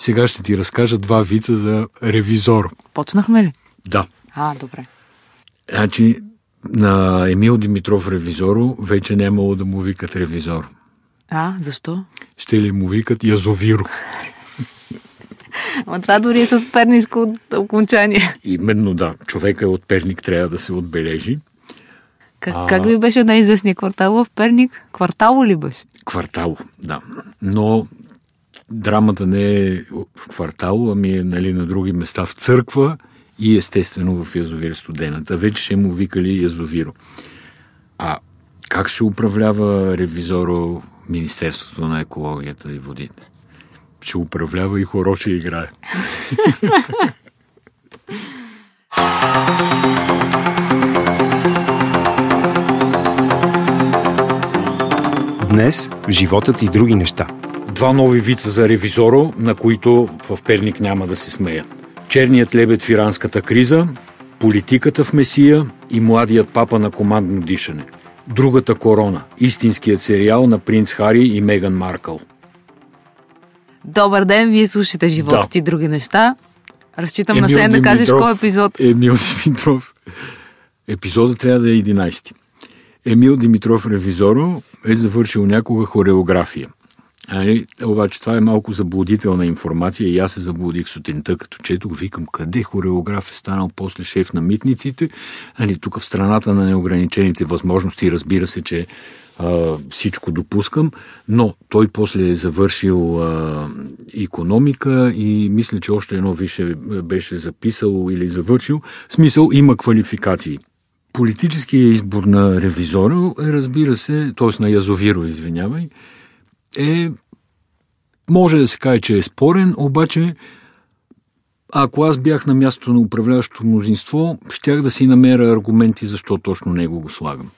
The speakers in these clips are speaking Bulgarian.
Сега ще ти разкажа два вица за ревизор. Почнахме ли? Да. А, добре. Значи, на Емил Димитров ревизоро вече нямало да му викат ревизор. А, защо? Ще ли му викат Язовиро? Ама това дори е с пернишко окончание. Именно да. Човека е от Перник, трябва да се отбележи. Как, а... как ви беше най-известният квартал в Перник? Квартало ли беше? Квартал, да. Но драмата не е в квартал, ами е нали, на други места в църква и естествено в язовир студената. Вече ще му викали язовиро. А как ще управлява ревизоро Министерството на екологията и водите? Ще управлява и хоро ще играе. Днес в животът и други неща. Два нови вица за ревизоро, на които в Перник няма да се смеят. Черният лебед в иранската криза, политиката в Месия и младият папа на командно дишане. Другата корона, истинският сериал на принц Хари и Меган Маркъл. Добър ден, вие слушате животът Да. и други неща. Разчитам на Емил Сен да кажеш кой епизод. Емил Димитров. Епизодът трябва да е 11. Емил Димитров Ревизоро е завършил някога хореография. Али, обаче това е малко заблудителна информация и аз се заблудих сутринта, като четох, викам, къде хореограф е станал после шеф на митниците. Али, тук в страната на неограничените възможности, разбира се, че а, всичко допускам, но той после е завършил а, економика и мисля, че още едно више беше записал или завършил. В смисъл има квалификации. Политическия избор на ревизора е, разбира се, т.е. на Язовиро, извинявай, е, може да се каже, че е спорен, обаче ако аз бях на мястото на управляващото мнозинство, щях да си намеря аргументи защо точно него го слагам.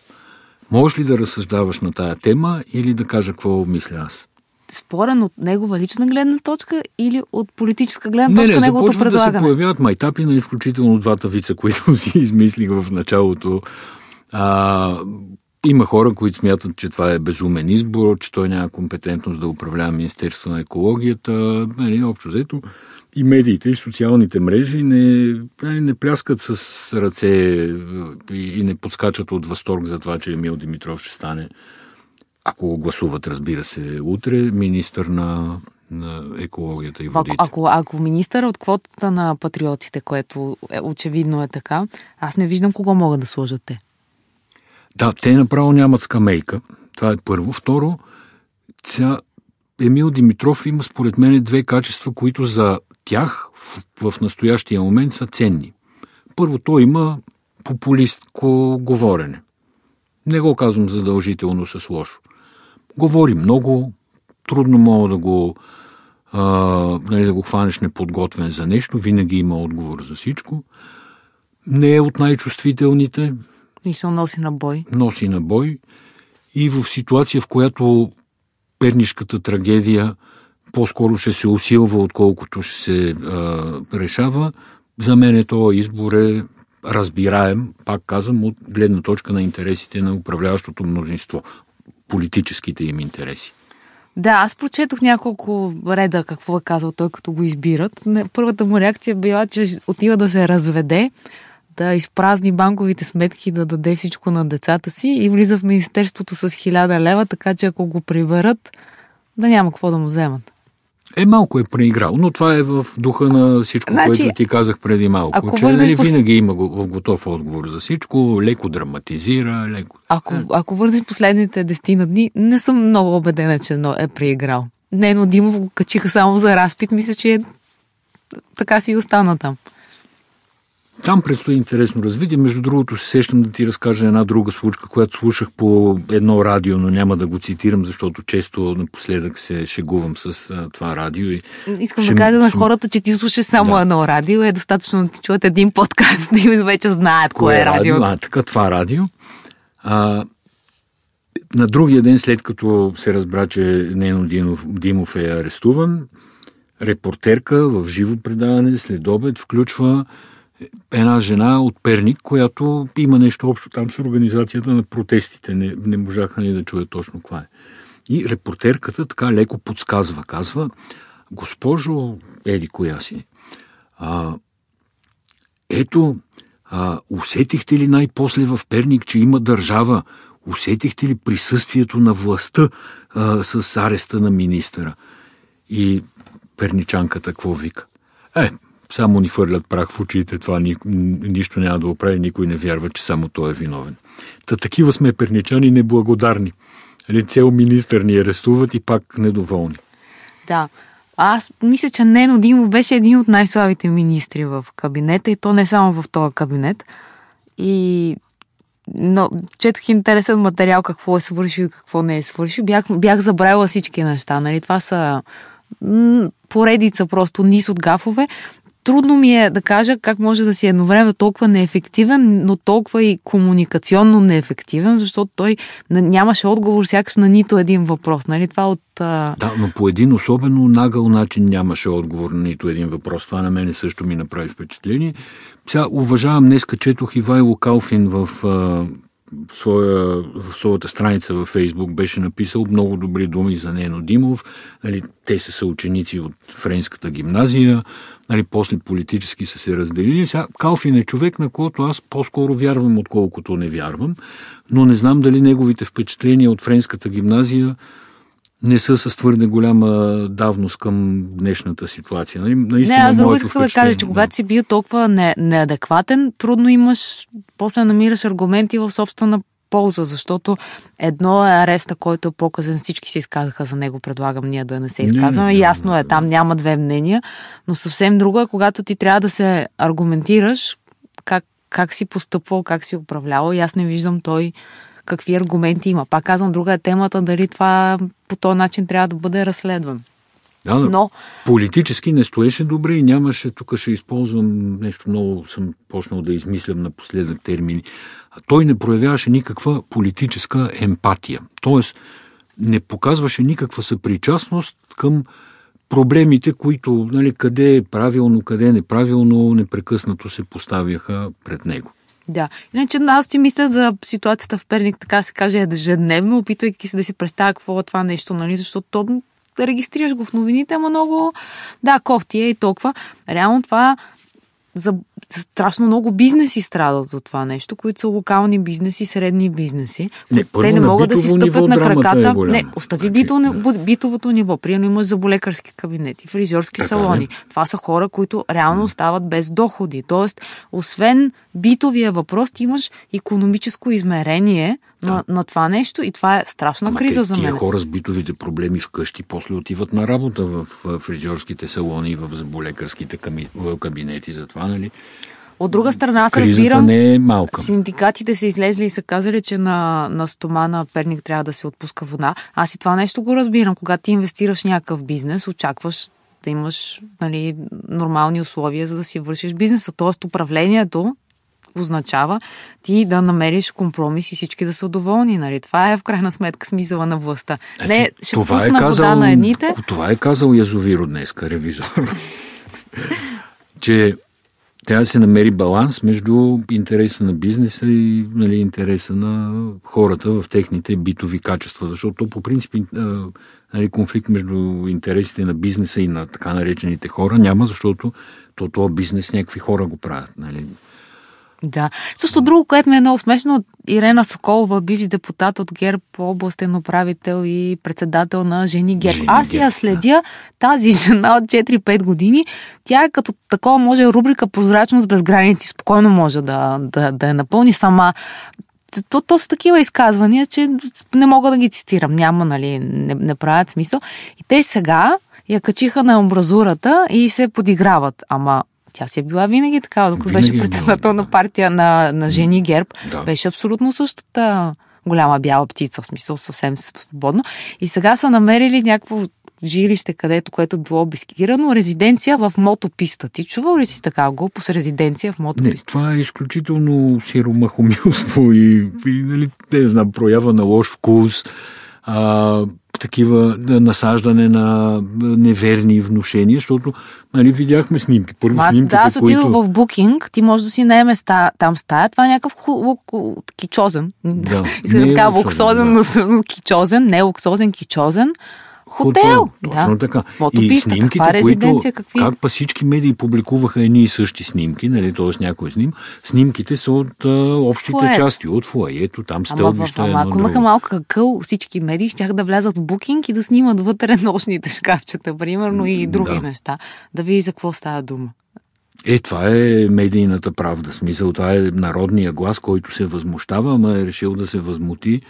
Можеш ли да разсъждаваш на тая тема или да кажа какво мисля аз? Спорен от негова лична гледна точка или от политическа гледна Не, точка не, неговото започват да се предлагане? появяват майтапи, нали, включително двата вица, които си измислих в началото. А, има хора, които смятат, че това е безумен избор, че той няма компетентност да управлява Министерство на екологията. Нали, общо взето и медиите, и социалните мрежи не, нали, не пляскат с ръце и, и не подскачат от възторг за това, че Емил Димитров ще стане, ако го гласуват, разбира се, утре, министър на, на екологията и водите. ако, ако министър е от квотата на патриотите, което е, очевидно е така, аз не виждам кого могат да сложат те. Да, те направо нямат скамейка. Това е първо. Второ, ця... Емил Димитров има според мен две качества, които за тях в, в настоящия момент са ценни. Първо, той има популистко говорене. Не го казвам задължително с лошо. Говори много, трудно мога да го, а, нали, да го хванеш неподготвен за нещо, винаги има отговор за всичко. Не е от най-чувствителните, Се носи на бой. носи на бой и в ситуация, в която пернишката трагедия по-скоро ще се усилва, отколкото ще се а, решава, за мен този избор е разбираем, пак казвам, от гледна точка на интересите на управляващото мнозинство, политическите им интереси. Да, аз прочетох няколко реда какво е казал той, като го избират. Първата му реакция била, че отива да се разведе, да изпразни банковите сметки, да даде всичко на децата си и влиза в Министерството с хиляда лева, така че ако го приберат, да няма какво да му вземат. Е, малко е преиграл, но това е в духа на всичко, Значи, което ти казах преди малко. ако че нали, винаги има го- готов отговор за всичко, леко драматизира, леко... Ако, ако върнеш последните десетина дни, не съм много убедена, че но е преиграл. Нено Димов го качиха само за разпит, мисля, че е... така си и остана там. Там предстои интересно развитие. Между другото, се сещам да ти разкажа една друга случка, която слушах по едно радио, но няма да го цитирам, защото често напоследък се шегувам с а, това радио. И Искам ще- да кажа на хората, че ти слушаш само Да. едно радио. Е достатъчно да ти чуят един подкаст и вече знаят кое е радио. А, така, това радио. А, на другия ден, след като се разбра, че Нено Димов, Димов е арестуван, репортерка в живо предаване след обед включва една жена от Перник, която има нещо общо там с организацията на протестите. Не, не можаха ни да чуят точно това е. И репортерката така леко подсказва. Казва, госпожо, еди коя си. А, ето, а, усетихте ли най-после в Перник, че има държава? Усетихте ли присъствието на властта а, с ареста на министъра? И перничанката какво вика? Е, само ни фърлят прах в очите, това ни, нищо няма да оправи, никой не вярва, че само той е виновен. Та такива сме перничани неблагодарни. Ли цел министър ни арестуват и пак недоволни. Да. Аз мисля, че Нено Димов беше един от най-слабите министри в кабинета и то не само в този кабинет. И но четох интересен материал какво е свършил и какво не е свършил. Бях, бях забравила всички неща. Нали? Това са поредица просто низ от гафове, трудно ми е да кажа как може да си едновременно толкова неефективен, но толкова и комуникационно неефективен, защото той нямаше отговор сякаш на нито един въпрос. Нали? Това от. Да, но по един особено нагъл начин нямаше отговор на нито един въпрос. Това на мене също ми направи впечатление. Сега уважавам, днеска четох Ивайло Калфин в своя, в своята страница във Фейсбук беше написал много добри думи за Нено Димов. Нали, те са съученици от Френската гимназия, нали, после политически са се разделили. Сега, Калфин е човек, на който аз по-скоро вярвам, отколкото не вярвам, но не знам дали неговите впечатления от Френската гимназия не са с твърде голяма давност към днешната ситуация. Нали? Наистина, не, аз друго исках да кажа, че когато си бил толкова не, неадекватен, трудно имаш, после намираш аргументи в собствена полза, защото едно е ареста, който е показан, всички се изказаха за него, предлагам ние да не се изказваме. Не, не, Ясно е, там няма две мнения, но съвсем друго е, когато ти трябва да се аргументираш как, как си постъпвал, как си управлявал и аз не виждам той какви аргументи има. Пак казвам, друга е темата, дали това по този начин трябва да бъде разследван. Да, но политически не стоеше добре и нямаше, тук ще използвам нещо много, съм почнал да измислям напоследък термини. Той не проявяваше никаква политическа емпатия. Тоест, не показваше никаква съпричастност към проблемите, които, нали, къде е правилно, къде е неправилно, непрекъснато се поставяха пред него. Да. Иначе аз си мисля за ситуацията в Перник, така се каже, ежедневно, опитвайки се да си представя какво е това нещо, нали, защото да регистрираш го в новините, ама много, да, кофти е и толкова. Реално това за страшно много бизнеси страдат от това нещо, които са локални бизнеси, средни бизнеси. Не, те не могат да си стъпят на краката. Е не, остави значи, бито, да. битовото ниво. Приемно имаш заболекарски кабинети, фризьорски така, салони. Не? Това са хора, които реално остават без доходи. Тоест, освен битовия въпрос, ти имаш економическо измерение да. на, на това нещо и това е страшна Ама криза те, за мен. Тия хора с битовите проблеми вкъщи после отиват на работа в фризьорските салони, в заболекарските кабинети. Затова, нали? От друга страна, аз Кризата разбирам, не е малка. синдикатите са излезли и са казали, че на, на стомана Перник трябва да се отпуска вода. Аз и това нещо го разбирам. Когато ти инвестираш някакъв бизнес, очакваш да имаш нали, нормални условия, за да си вършиш бизнеса. Тоест управлението означава ти да намериш компромис и всички да са доволни. Нали? Това е в крайна сметка смисъла на властта. Значи, Не, ще това е казал, вода на едните. Това е казал Язовиро днеска, ревизор. че трябва да се намери баланс между интереса на бизнеса и нали, интереса на хората в техните битови качества, защото по принцип нали, конфликт между интересите на бизнеса и на така наречените хора няма, защото то, това бизнес някакви хора го правят. Нали. Да. Също друго, което ми е много смешно, Ирена Соколова, бивш депутат от ГЕРБ, областен управител и председател на Жени ГЕРБ. Жени Аз я следя да. тази жена от 4-5 години. Тя е като такова, може рубрика Прозрачност без граници, спокойно може да, да, да я напълни сама. То, то са такива изказвания, че не мога да ги цитирам. Няма, нали, не, не правят смисъл. И те сега я качиха на амбразурата и се подиграват. Ама тя си е била винаги така, докато винаги беше е председател е на партия на, на Жени Герб. Да. Беше абсолютно същата голяма бяла птица, в смисъл съвсем свободно. И сега са намерили някакво жилище, където, което било обискирано, резиденция в мотописта. Ти чувал ли си така с резиденция в мотописта? Не, това е изключително сиромахомилство и, и нали, не знам, проява на лош вкус. А, такива насаждане на неверни внушения, защото нали, видяхме снимки. Първо аз, снимките, да, аз отидох които... в Букинг, ти можеш да си наеме ста, там стая, това е някакъв ху, кичозен. Да, Искам да кажа луксозен, но кичозен, не луксозен, кичозен Хотел, Точно да. така. Мотописта, каква резиденция, какви- как па всички медии публикуваха едни и същи снимки, нали, т.е. някой сним, снимките са от а, общите Фоайето. части, от фуаето, там стълбища, ама ако имаха малко какъл, всички медии щяха да влязат в букинг и да снимат вътре нощните шкафчета, примерно, и други Да. неща. Да види за какво става дума. Е, това е медийната правда. Смисъл, това е народния глас, който се възмущава, ама е решил да се възмути,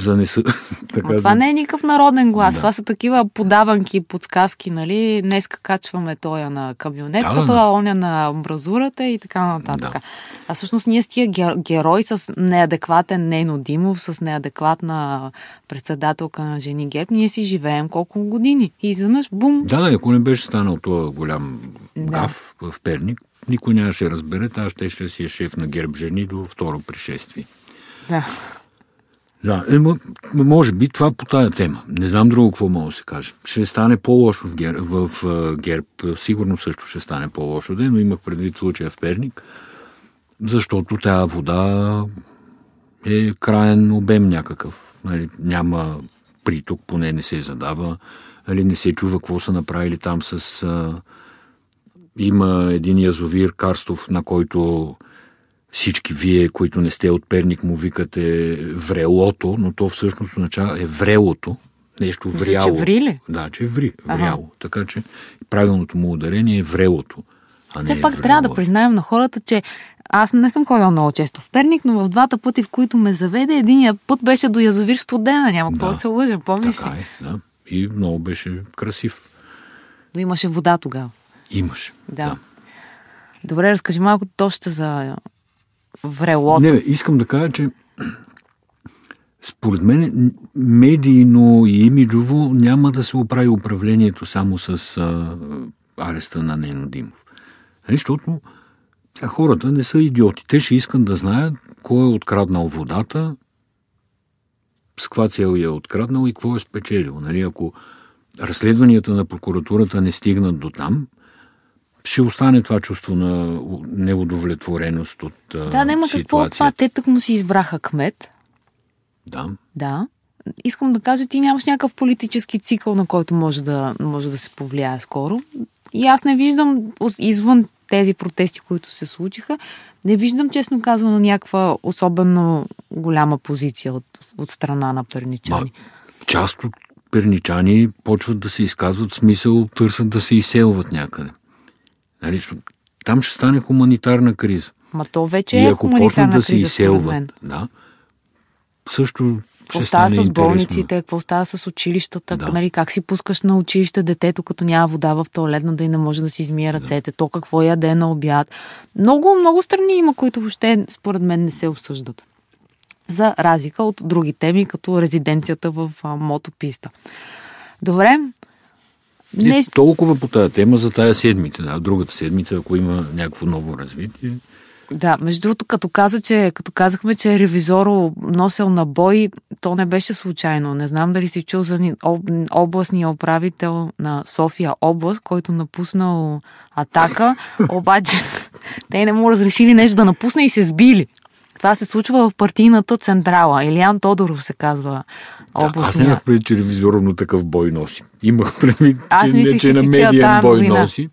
за да не са... така Но това да... не е никакъв народен глас. Да. Това са такива подаванки, подсказки, нали? Днеска качваме тоя на камионетката, Да, да, да. оня на амбразурата и така нататък. Да. А всъщност ние с тия гер- герои с неадекватен Нейно Димов, с неадекватна председателка на Жени Герб, ние си живеем колко години. И изведнъж, бум, Да, да, ако не беше станал този голям Да. гаф в Перник, никой нямаше да разбере, тази ще, ще си е шеф на герб жени до второ пришествие. да. Да, е, може би това по тая тема. Не знам друго какво мога да се каже. Ще стане по-лошо в, гер, в, в герб. Сигурно също ще стане по-лошо, де, но имах предвид случая в Перник, защото тази вода е краен обем някакъв. Нали, няма приток, поне не се задава. Нали, не се чува какво са направили там с... А, има един язовир Карстов, на който всички вие, които не сте от Перник, му викате врелото, но то всъщност означава е врелото, нещо Мисля, че вряло. ври ли? Да, че ври, Ага. вряло. Така че правилното му ударение е врелото, а не Все е пак трябва да признаем на хората, че аз не съм ходила много често в Перник, но в двата пъти, в които ме заведе, единия път беше до язовир Студена. Няма какво Да. да се лъжа, помниш Така ли? е, да. И много беше красив. Но имаше вода тогава. Имаше. Да. Добре, разкажи малко точно за врелото. Не, искам да кажа, че според мен медийно и имиджово няма да се оправи управлението само с а, ареста на Нено Димов. Нали, Защото тя, хората не са идиоти. Те ще искат да знаят кой е откраднал водата, с каква цел я е откраднал и какво е спечелил. Нали, ако разследванията на прокуратурата не стигнат до там, ще остане това чувство на неудовлетвореност от Да, няма какво от това. Те тък му си избраха кмет. Да. Да. Искам да кажа, ти нямаш някакъв политически цикъл, на който може да, може да се повлияе скоро. И аз не виждам, извън тези протести, които се случиха, не виждам, честно казано, някаква особено голяма позиция от, от страна на Ма, перничани. част от перничани почват да се изказват смисъл, търсят да се изселват някъде. Нали, там ще стане хуманитарна криза. Ма то вече и е ако почнат хуманитарна да се изселват, да, също Какво става с интересно. болниците, какво става с училищата, Да. нали, как си пускаш на училище детето, като няма вода в туалетна, да и не може да си измие ръцете, то какво яде на обяд. Много, много страни има, които въобще, според мен, не се обсъждат. За разлика от други теми, като резиденцията в а, мотописта. Добре. Не... Не, Толкова по тази тема за тая седмица. Да, другата седмица, ако има някакво ново развитие. Да, между другото, като, каза, че, като казахме, че ревизоро носел на бой, то не беше случайно. Не знам дали си чул за ни- об, областния управител на София област, който напуснал атака, обаче те не му разрешили нещо да напусне и се сбили. Това се случва в партийната централа. Илиан Тодоров се казва Да, аз областния. нямах предвид, че ревизорно такъв бой носи. Имах предвид, Аз че, мислех, не, че че на си чела медиен бой новина. носи.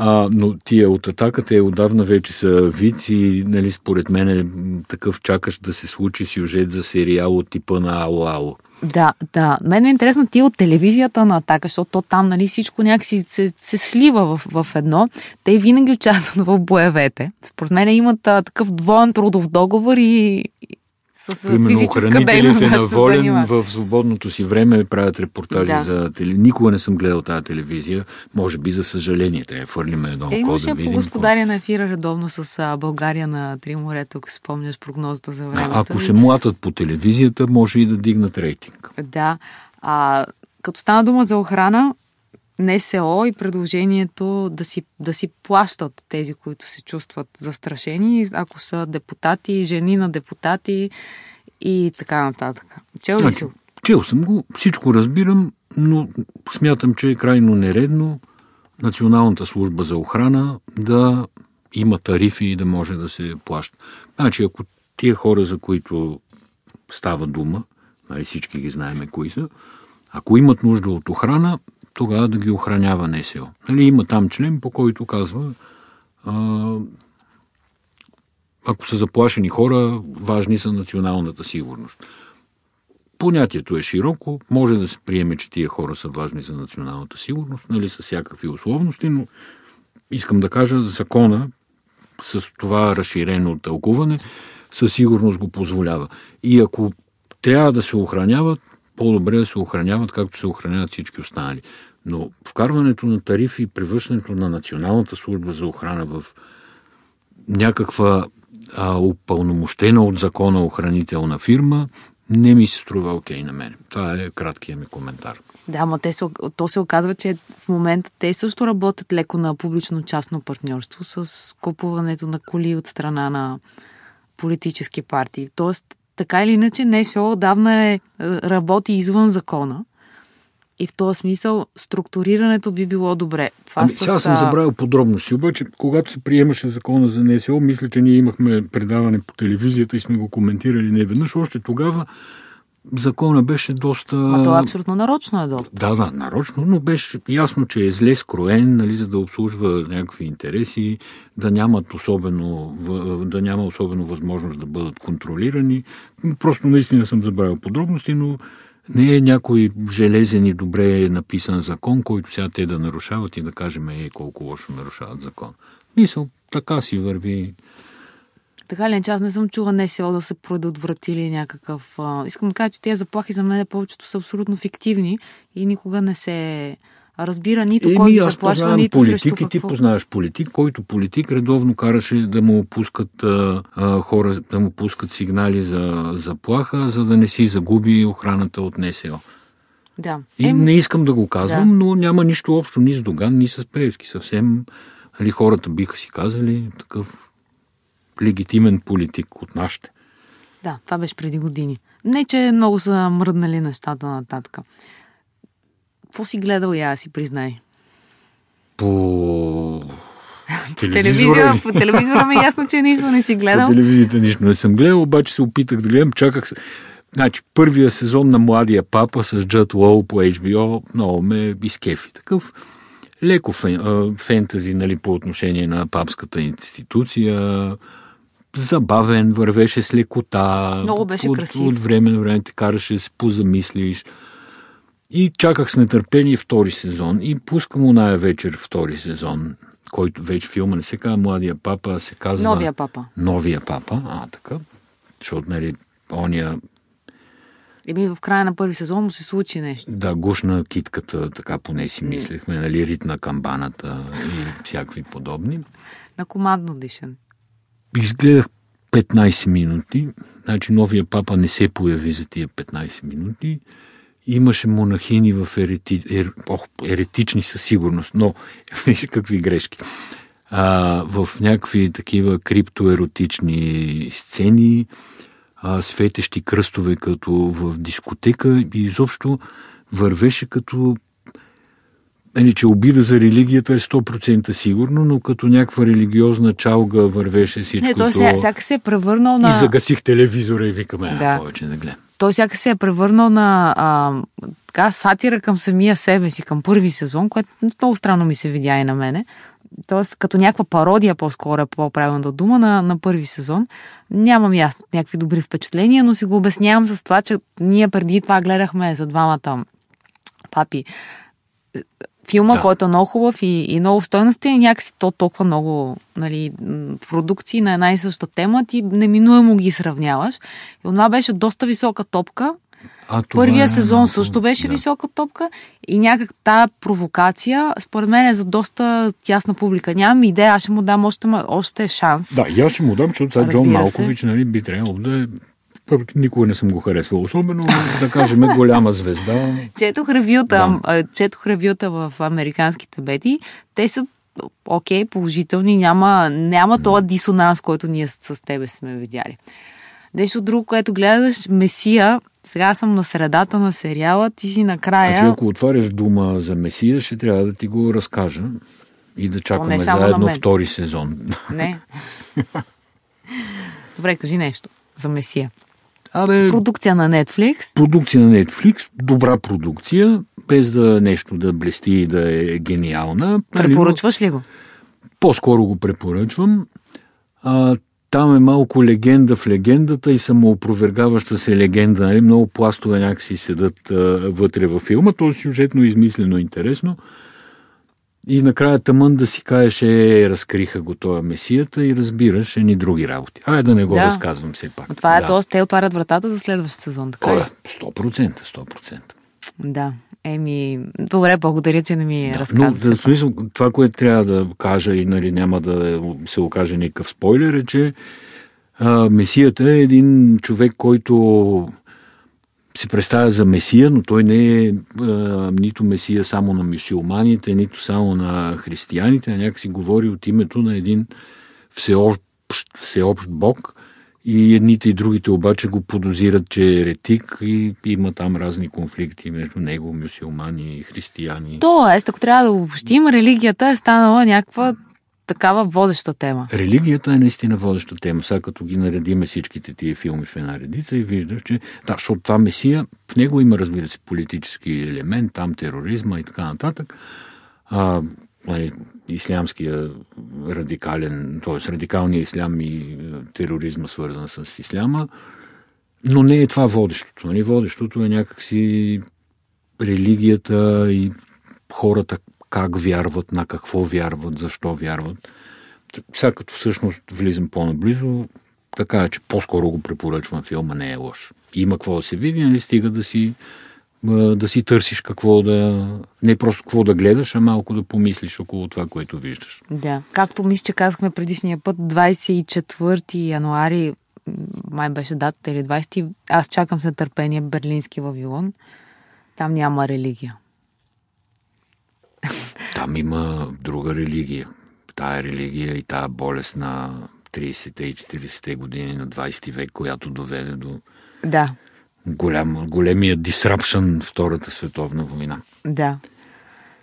А, но тия от атака, те отдавна вече са вици нали, според мен е такъв чакаш да се случи сюжет за сериал от типа на Ало Ало. Да, да. Мен е интересно ти от телевизията на атака, защото то там нали, всичко някакси се, се слива в, в едно. Те винаги участват в боевете. Според мен имат а, такъв двоен трудов договор и с Примерно охранителите да на Волен в свободното си време правят репортажи Да. за телевизия. Никога не съм гледал тази телевизия. Може би за съжаление. Трябва да фърлим едно Е, око да по видим. господаря на ефира редовно с а, България на три морета, ако си спомняш прогнозата за времето. А, ако се млатат по телевизията, може и да дигнат рейтинг. Да. А, като стана дума за охрана, НСО и предложението да си, да си плащат тези, които се чувстват застрашени, ако са депутати, жени на депутати и така нататък. Чел ли Значи, си? чел съм го, всичко разбирам, но смятам, че е крайно нередно Националната служба за охрана да има тарифи и да може да се плаща. Значи, ако тия хора, за които става дума, нали всички ги знаеме кои са, Ако имат нужда от охрана, тогава да ги охранява НСО. Нали, има там член, по който казва а, ако са заплашени хора, важни са националната сигурност. Понятието е широко, може да се приеме, че тия хора са важни за националната сигурност, нали, с всякакви условности, но искам да кажа, закона с това разширено тълкуване със сигурност го позволява. И ако трябва да се охраняват, по-добре да се охраняват, както се охраняват всички останали. Но вкарването на тарифи и превръщането на Националната служба за охрана в някаква а, упълномощена от закона охранителна фирма, не ми се струва окей на мен. Това е краткия ми коментар. Да, ама те се, то се оказва, че в момента те също работят леко на публично-частно партньорство с купуването на коли от страна на политически партии. Тоест, така или иначе, НСО отдавна е, работи извън закона. И в този смисъл структурирането би било добре. Това ами, сега с... съм забравил подробности, обаче когато се приемаше закона за НСО, мисля, че ние имахме предаване по телевизията и сме го коментирали не веднъж. Още тогава закона беше доста... А то абсолютно нарочно е доста. Да, да, нарочно, но беше ясно, че е зле скроен, нали, за да обслужва някакви интереси, да нямат особено, да няма особено възможност да бъдат контролирани. Просто наистина съм забравил подробности, но не е някой железен и добре написан закон, който сега те да нарушават и да кажем е колко лошо нарушават закон. Мисъл, така си върви. Така ли, че аз не съм чула НСО да се предотвратили някакъв... А... Искам да кажа, че тези заплахи за мен повечето са абсолютно фиктивни и никога не се разбира нито кой ги заплашва, нито политик, срещу. И ти познаваш политик, който политик редовно караше да му пускат а, хора, да му пускат сигнали за заплаха, за да не си загуби охраната от НСО. Да. И е, не искам да го казвам, да. но няма нищо общо ни с Доган, ни с Пеевски. Съвсем али хората биха си казали такъв легитимен политик от нашите. Да, това беше преди години. Не, че много са мръднали нещата нататък. Какво си гледал я, си признай? По... по телевизора, по телевизора ми е ясно, че нищо не си гледал. По телевизията нищо не съм гледал, обаче се опитах да гледам, чаках се. Значи, първия сезон на Младия папа с Джад Лоу по HBO много ме изкефи. Такъв леко фен, фентази нали, по отношение на папската институция, забавен, вървеше с лекота. Много беше от, красив. От време на време те караше да се позамислиш. И чаках с нетърпение втори сезон и пускам оная вечер втори сезон, който вече филма не се казва Младия папа, а се казва... Новия папа. Новия папа, а така. Защото, нали, ония... Еми, в края на първи сезон му се случи нещо. Да, гушна китката, така поне си мислехме, нали, рит на камбаната и всякакви подобни. На командно дишане. Изгледах 15 минути, значи новия папа не се появи за тия 15 минути имаше монахини в ерети, ер, ох, еретични със сигурност, но какви грешки. А, в някакви такива криптоеротични сцени, а, светещи кръстове като в дискотека и изобщо вървеше като Ени, че обида за религията е 100% сигурно, но като някаква религиозна чалга вървеше всичко. Не, той сега, сега се е превърнал на... И загасих телевизора и викаме, да. повече не гледам той сяка се е превърнал на а, така, сатира към самия себе си, към първи сезон, което много странно ми се видя и на мене. Тоест, като някаква пародия по-скоро е по-правилната дума на, на първи сезон. Нямам я някакви добри впечатления, но си го обяснявам с това, че ние преди това гледахме за двамата папи филма, да. който е много хубав и, и много стойности, и някакси то толкова много нали, продукции на една и съща тема, ти неминуемо ги сравняваш. И това беше доста висока топка. А, Първия е, сезон също беше да. висока топка и някак тази провокация, според мен е за доста тясна публика. Нямам идея, аз ще му дам още, още шанс. Да, и аз ще му дам, защото сега Джон Малкович нали, би трябвало да е въпреки никога не съм го харесвал особено, да кажем голяма звезда. Четох ревюта, да. четох ревюта в американските бети. Те са окей, okay, положителни, няма, няма този дисонанс, който ние с, с тебе сме видяли. Нещо друго, което гледаш, Месия, сега съм на средата на сериала, ти си накрая... Значи, ако отваряш дума за Месия, ще трябва да ти го разкажа и да чакаме заедно втори сезон. Не. Добре, кажи нещо за Месия. Абе, Продукция на Netflix. продукция на Netflix, добра продукция, без да нещо да блести и да е гениална. Препоръчваш ли го? По-скоро го препоръчвам. А, там е малко легенда в легендата и самоопровергаваща се легенда. Нали? Много пластове някакси седат а, вътре във филма. То е сюжетно измислено интересно. И накрая тъмън да си кажеш, е, разкриха го този месията и разбираш едни други работи. Айде да не го Да. разказвам все пак. Това е, да. т.е. те отварят вратата за следващия сезон, така ли? да, 100%, 100%. Да. Еми, добре, благодаря, че не ми Да, разказа. но в смисъл, това, което трябва да кажа и нали, няма да се окаже никакъв спойлер, е, че а, Месията е един човек, който се представя за Месия, но той не е а, нито Месия само на мюсюлманите, нито само на християните, а някак си говори от името на един всеобщ, всеобщ Бог. И едните и другите обаче го подозират, че е еретик и има там разни конфликти между него, мюсюлмани и християни. Тоест, ако трябва да обобщим, религията е станала някаква такава водеща тема. Религията е наистина водеща тема. Сега като ги наредиме всичките тия филми в една редица и виждаш, че да, защото това Месия, в него има, разбира се, политически елемент, там тероризма и така нататък. А, нали, ислямския радикален, т.е. радикалния ислям и е, тероризма свързан с исляма, но не е това водещото. Нали? Водещото е някакси религията и хората как вярват, на какво вярват, защо вярват. Сега като всъщност влизам по-наблизо, така че по-скоро го препоръчвам филма, не е лош. Има какво да се види, нали стига да си, да си търсиш какво да... Не просто какво да гледаш, а малко да помислиш около това, което виждаш. Да. Както мисля, че казахме предишния път, 24 януари, май беше датата или 20, аз чакам с нетърпение Берлински Вавилон. Там няма религия. Там има друга религия. Тая религия и тая болест на 30-те и 40-те години на 20 век, която доведе до Да, голям, големия disruption Втората световна война. да.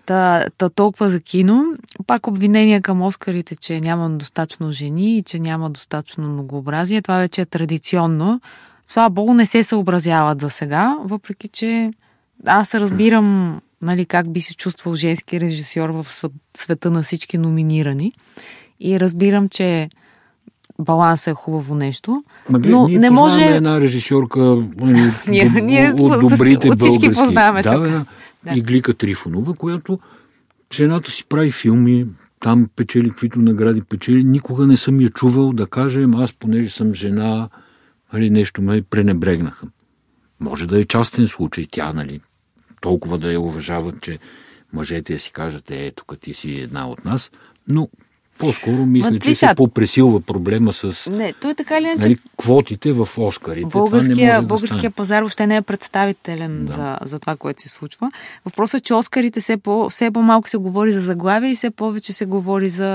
Та, та толкова за кино. Пак обвинения към Оскарите, че няма достатъчно жени и че няма достатъчно многообразие. Това вече е традиционно. Слава Богу, не се съобразяват за сега, въпреки че аз разбирам нали, как би се чувствал женски режисьор в свет- света на всички номинирани. И разбирам, че балансът е хубаво нещо. Ма, глед, но ние не може... една режисьорка нали, Ние- от- ние от, от- добрите от всички български. познаваме да, да. Да. Иглика Трифонова, която жената си прави филми, там печели каквито награди печели. Никога не съм я чувал да кажем, аз понеже съм жена, нали, нещо ме пренебрегнаха. Може да е частен случай тя, нали, толкова да я уважават, че мъжете я си кажат, е, тук ти си една от нас, но по-скоро мисля, Ма, че се по-пресилва проблема с Не, той е така иначе нали, квотите в Оскарите. Това не Българския, може да българския стане. пазар въобще не е представителен Да. за, за това, което се случва. Въпросът е, че Оскарите все, по, все по-малко се говори за заглавия и все повече се говори за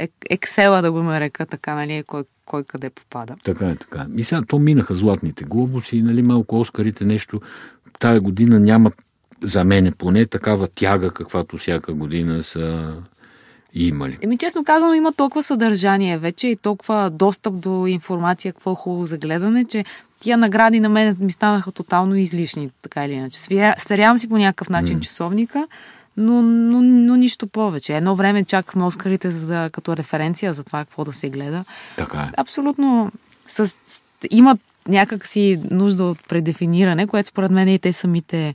ек- Excel, да го нарека така, нали, кой, кой къде попада. Така е, така. е. И сега то минаха златните глобуси, нали, малко Оскарите нещо. Тая година няма, за мене поне, такава тяга, каквато всяка година са имали. Еми, честно казано, има толкова съдържание вече и толкова достъп до информация, какво е хубаво за гледане, че тия награди на мен ми станаха тотално излишни, така или иначе. Свиря, сверявам си по някакъв начин М. часовника, но, но, но нищо повече. Едно време чакахме Оскарите за да, като референция за това какво да се гледа. Така е. Абсолютно с, имат някакси нужда от предефиниране, което според мен и те самите,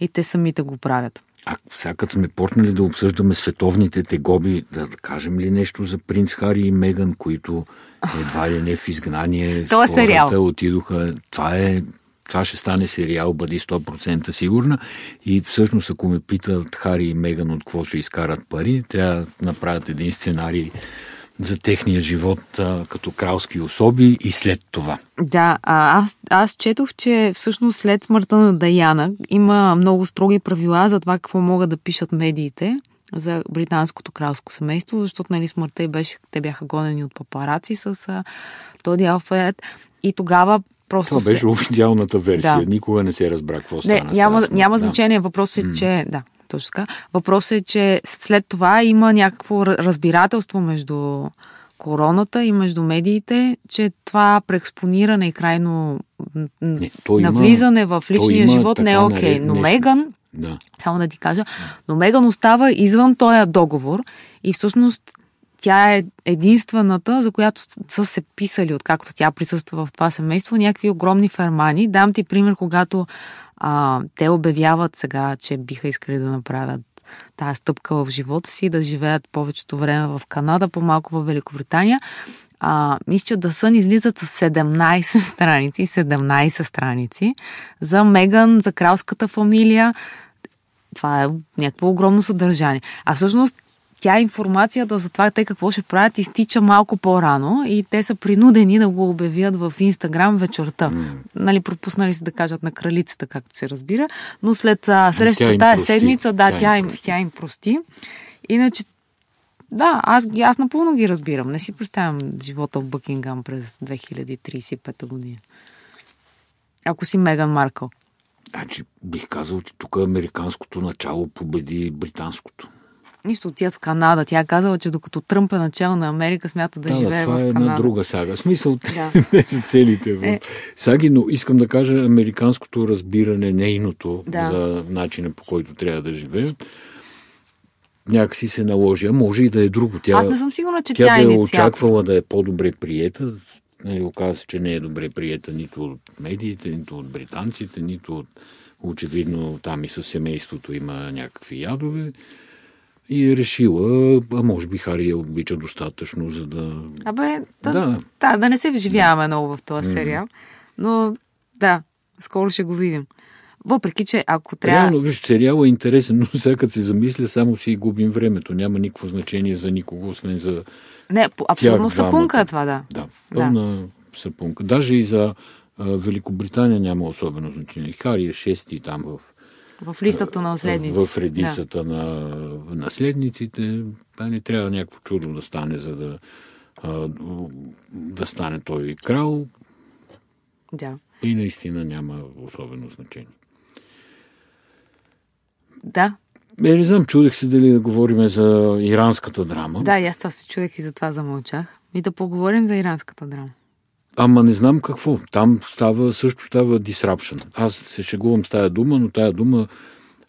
и те самите го правят. А сега като сме почнали да обсъждаме световните тегоби, да кажем ли нещо за принц Хари и Меган, които едва ли не в изгнание То е сериал. отидоха. Това е това ще стане сериал, бъди 100% сигурна. И всъщност, ако ме питат Хари и Меган от какво ще изкарат пари, трябва да направят един сценарий за техния живот а, като кралски особи и след това. Да, а аз, аз четох, че всъщност след смъртта на Даяна има много строги правила за това какво могат да пишат медиите за британското кралско семейство, защото нали, смъртта и беше, те бяха гонени от папараци с Тоди Алфред и тогава просто Това беше официалната версия. Да. Никога не се разбра какво Не, стана. с няма, няма значение. Въпросът е, че... Да, точно така. Въпросът е, че след това има някакво ра- разбирателство между короната и между медиите, че това преекспониране и крайно Не, то има- навлизане в личния живот не е окей. наред Но нещо. Меган, Да. само да ти кажа, но Меган остава извън този договор и всъщност тя е единствената, за която са се писали, откакто тя присъства в това семейство, някакви огромни фермани. Дам ти пример, когато а, те обявяват сега, че биха искали да направят тази стъпка в живота си, да живеят повечето време в Канада, по-малко в Великобритания. А, мисля, да сън излизат с 17 страници, 17 страници за Меган, за кралската фамилия. Това е някакво огромно съдържание. А всъщност тя информацията за това те какво ще правят изтича малко по-рано и те са принудени да го обявят в Инстаграм вечерта. Нали, пропуснали се да кажат на кралицата, както се разбира, но след а, срещата прости. седмица, да, Тя тя, им прости. тя им прости. Иначе, да, аз, аз напълно ги разбирам. Не си представям живота в Бъкингам през 2035 година. Ако си Меган Маркъл. Значи, бих казал, че тук американското начало победи британското. Нищо отият в Канада. Тя е казала, че докато Тръмп е начало на Америка, смята да, Да, живее да, това в е Канада. една друга сага. В смисъл, Да. не са целите в Е. саги, но искам да кажа американското разбиране, нейното Да. за начина по който трябва да живеят, някакси се наложи. А може и да е друго. Тя, Аз не съм сигурна, че тя, тя, да е е инициатор. очаквала да е по-добре приета. Нали, оказва се, че не е добре приета нито от медиите, нито от британците, нито от очевидно там и със семейството има някакви ядове. И е решила, а може би Хари я обича достатъчно, за да... Абе, да, Да. да. да, да не се вживяваме много в този сериал. Но да, скоро ще го видим. Въпреки, че ако трябва... Реално, виж, сериал е интересен, но сега като се замисля, само си губим времето. Няма никакво значение за никого, освен за Не, абсолютно сапунка е това, да. Да, пълна сапунка. Даже и за а, Великобритания няма особено значение. Хари е шести там в, В листата на наследници. в редицата на наследниците. Това не трябва някакво чудо да стане, за да, а, да стане той крал. Да. да. И наистина няма особено значение. Да, Е, не знам, чудех се дали да говорим за иранската драма. да, и аз това се чудех и затова замълчах. И да поговорим за иранската драма. Ама не знам какво. Там става, също става disruption. Аз се шегувам с тая дума, но тая дума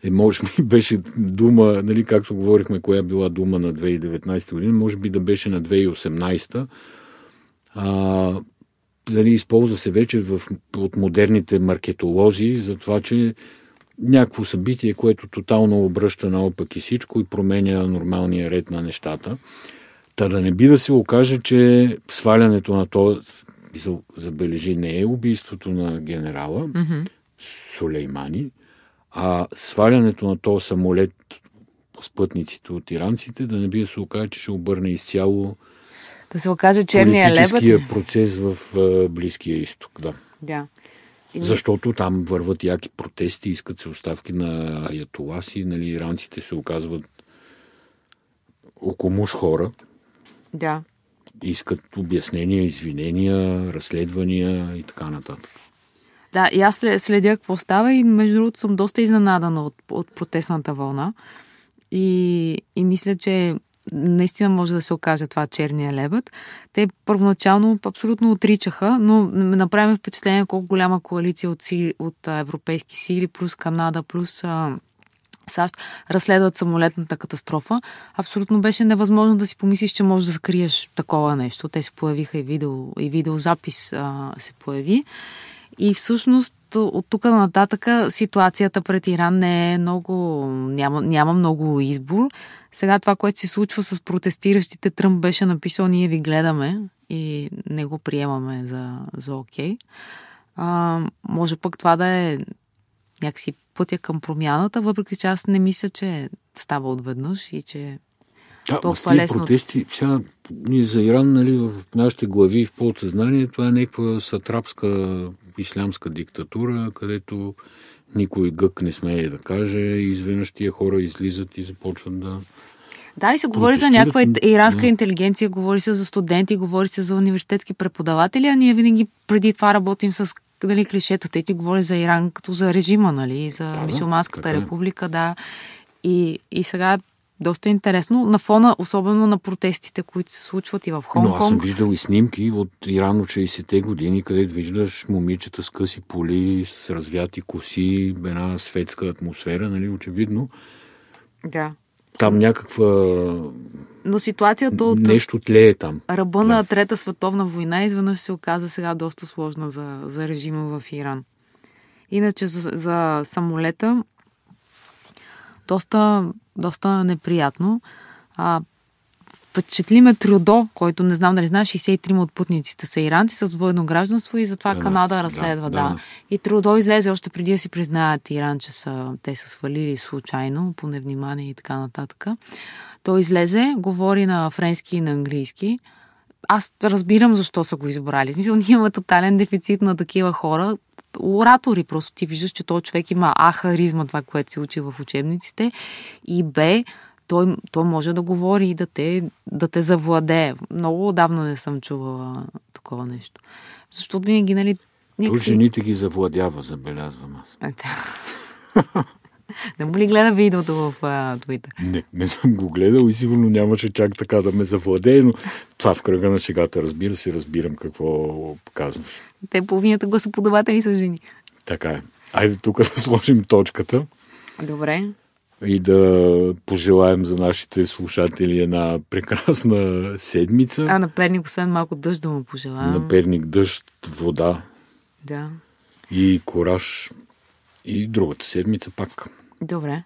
е, може би беше дума, нали, както говорихме, коя била дума на 2019 година, може би да беше на 2018. А, дали използва се вече в, от модерните маркетолози за това, че някакво събитие, което тотално обръща наопак и всичко и променя нормалния ред на нещата. Та да не би да се окаже, че свалянето на то, за- забележи, не е убийството на генерала Мгм. Сулеймани, а свалянето на този самолет с пътниците от иранците, да не би да се окаже, че ще обърне изцяло Да се окаже черния лебед. политическия процес в Близкия изток. Да. Да. И- Защото там върват яки протести, искат се оставки на аятоласи, нали, иранците се оказват окомуш хора, Да. Искат обяснения, извинения, разследвания и така нататък. Да, и аз след- следя какво става и между другото съм доста изненадана от, от протестната вълна. И, и мисля, че наистина може да се окаже това черния лебед. Те първоначално абсолютно отричаха, но ме направи впечатление колко голяма коалиция от, сили, от европейски сили, плюс Канада, плюс а, САЩ разследват самолетната катастрофа. Абсолютно беше невъзможно да си помислиш, че можеш да скриеш такова нещо. Те се появиха и, видео, и видеозапис а, се появи. И всъщност от тук нататък ситуацията пред Иран не е много, няма, няма много избор. Сега това, което се случва с протестиращите, Тръмп беше написал, ние ви гледаме и не го приемаме за, за окей. А, може пък това да е някакси пътя към промяната, въпреки че аз не мисля, че става отведнъж и че Да, Толкова лесно. протести, сега ние за Иран, нали, в нашите глави, в подсъзнание, това е някаква сатрапска ислямска диктатура, където никой гък не смее да каже, и изведнъж тия хора излизат и започват да... Да, и се говори за някаква иранска да. интелигенция, говори се за студенти, говори се за университетски преподаватели, а ние винаги преди това работим с нали, клишетата и ти говори за Иран като за режима, нали, за да, мисулманската е. република, да. И, и сега доста интересно. На фона, особено на протестите, които се случват и в Хонг-Конг. Но аз съм виждал и снимки от Иран от 60-те години, където виждаш момичета с къси поли, с развяти коси, една светска атмосфера, нали, очевидно. Да. Там някаква... Но ситуацията от Нещо тлее там. ръба на Трета световна война изведнъж се оказа сега доста сложна за, за режима в Иран. Иначе за, за самолета доста, доста неприятно. А, впечатли ме Трюдо, който не знам дали знаеш, 63 от пътниците са иранци с двойно гражданство и затова Да, Канада да, разследва. да, Да, да. И Трюдо излезе още преди да си признаят Иран, че са, те са свалили случайно, по невнимание и така нататък. Той излезе, говори на френски и на английски. Аз разбирам защо са го избрали. В смисъл, ние имаме тотален дефицит на такива хора. Оратори, просто ти виждаш, че този човек има А харизма, това, което се учи в учебниците, и Б, той, той може да говори и да те, да те завладее. Много отдавна не съм чувала такова нещо. Защото винаги, нали, Той някакси... жените ги завладява, забелязвам аз. Не му ли гледа видеото в Twitter? Не, не съм го гледал и сигурно нямаше чак така да ме завладее, но това в кръга на шегата, разбира се, разбирам какво казваш. Те половината гласоподаватели са жени. Така е. Айде тук да сложим точката Добре. и да пожелаем за нашите слушатели една прекрасна седмица. А на Перник, освен малко дъжд да му пожелавам. На перник дъжд, вода Да. и кораж. И другата седмица пак. Dobre.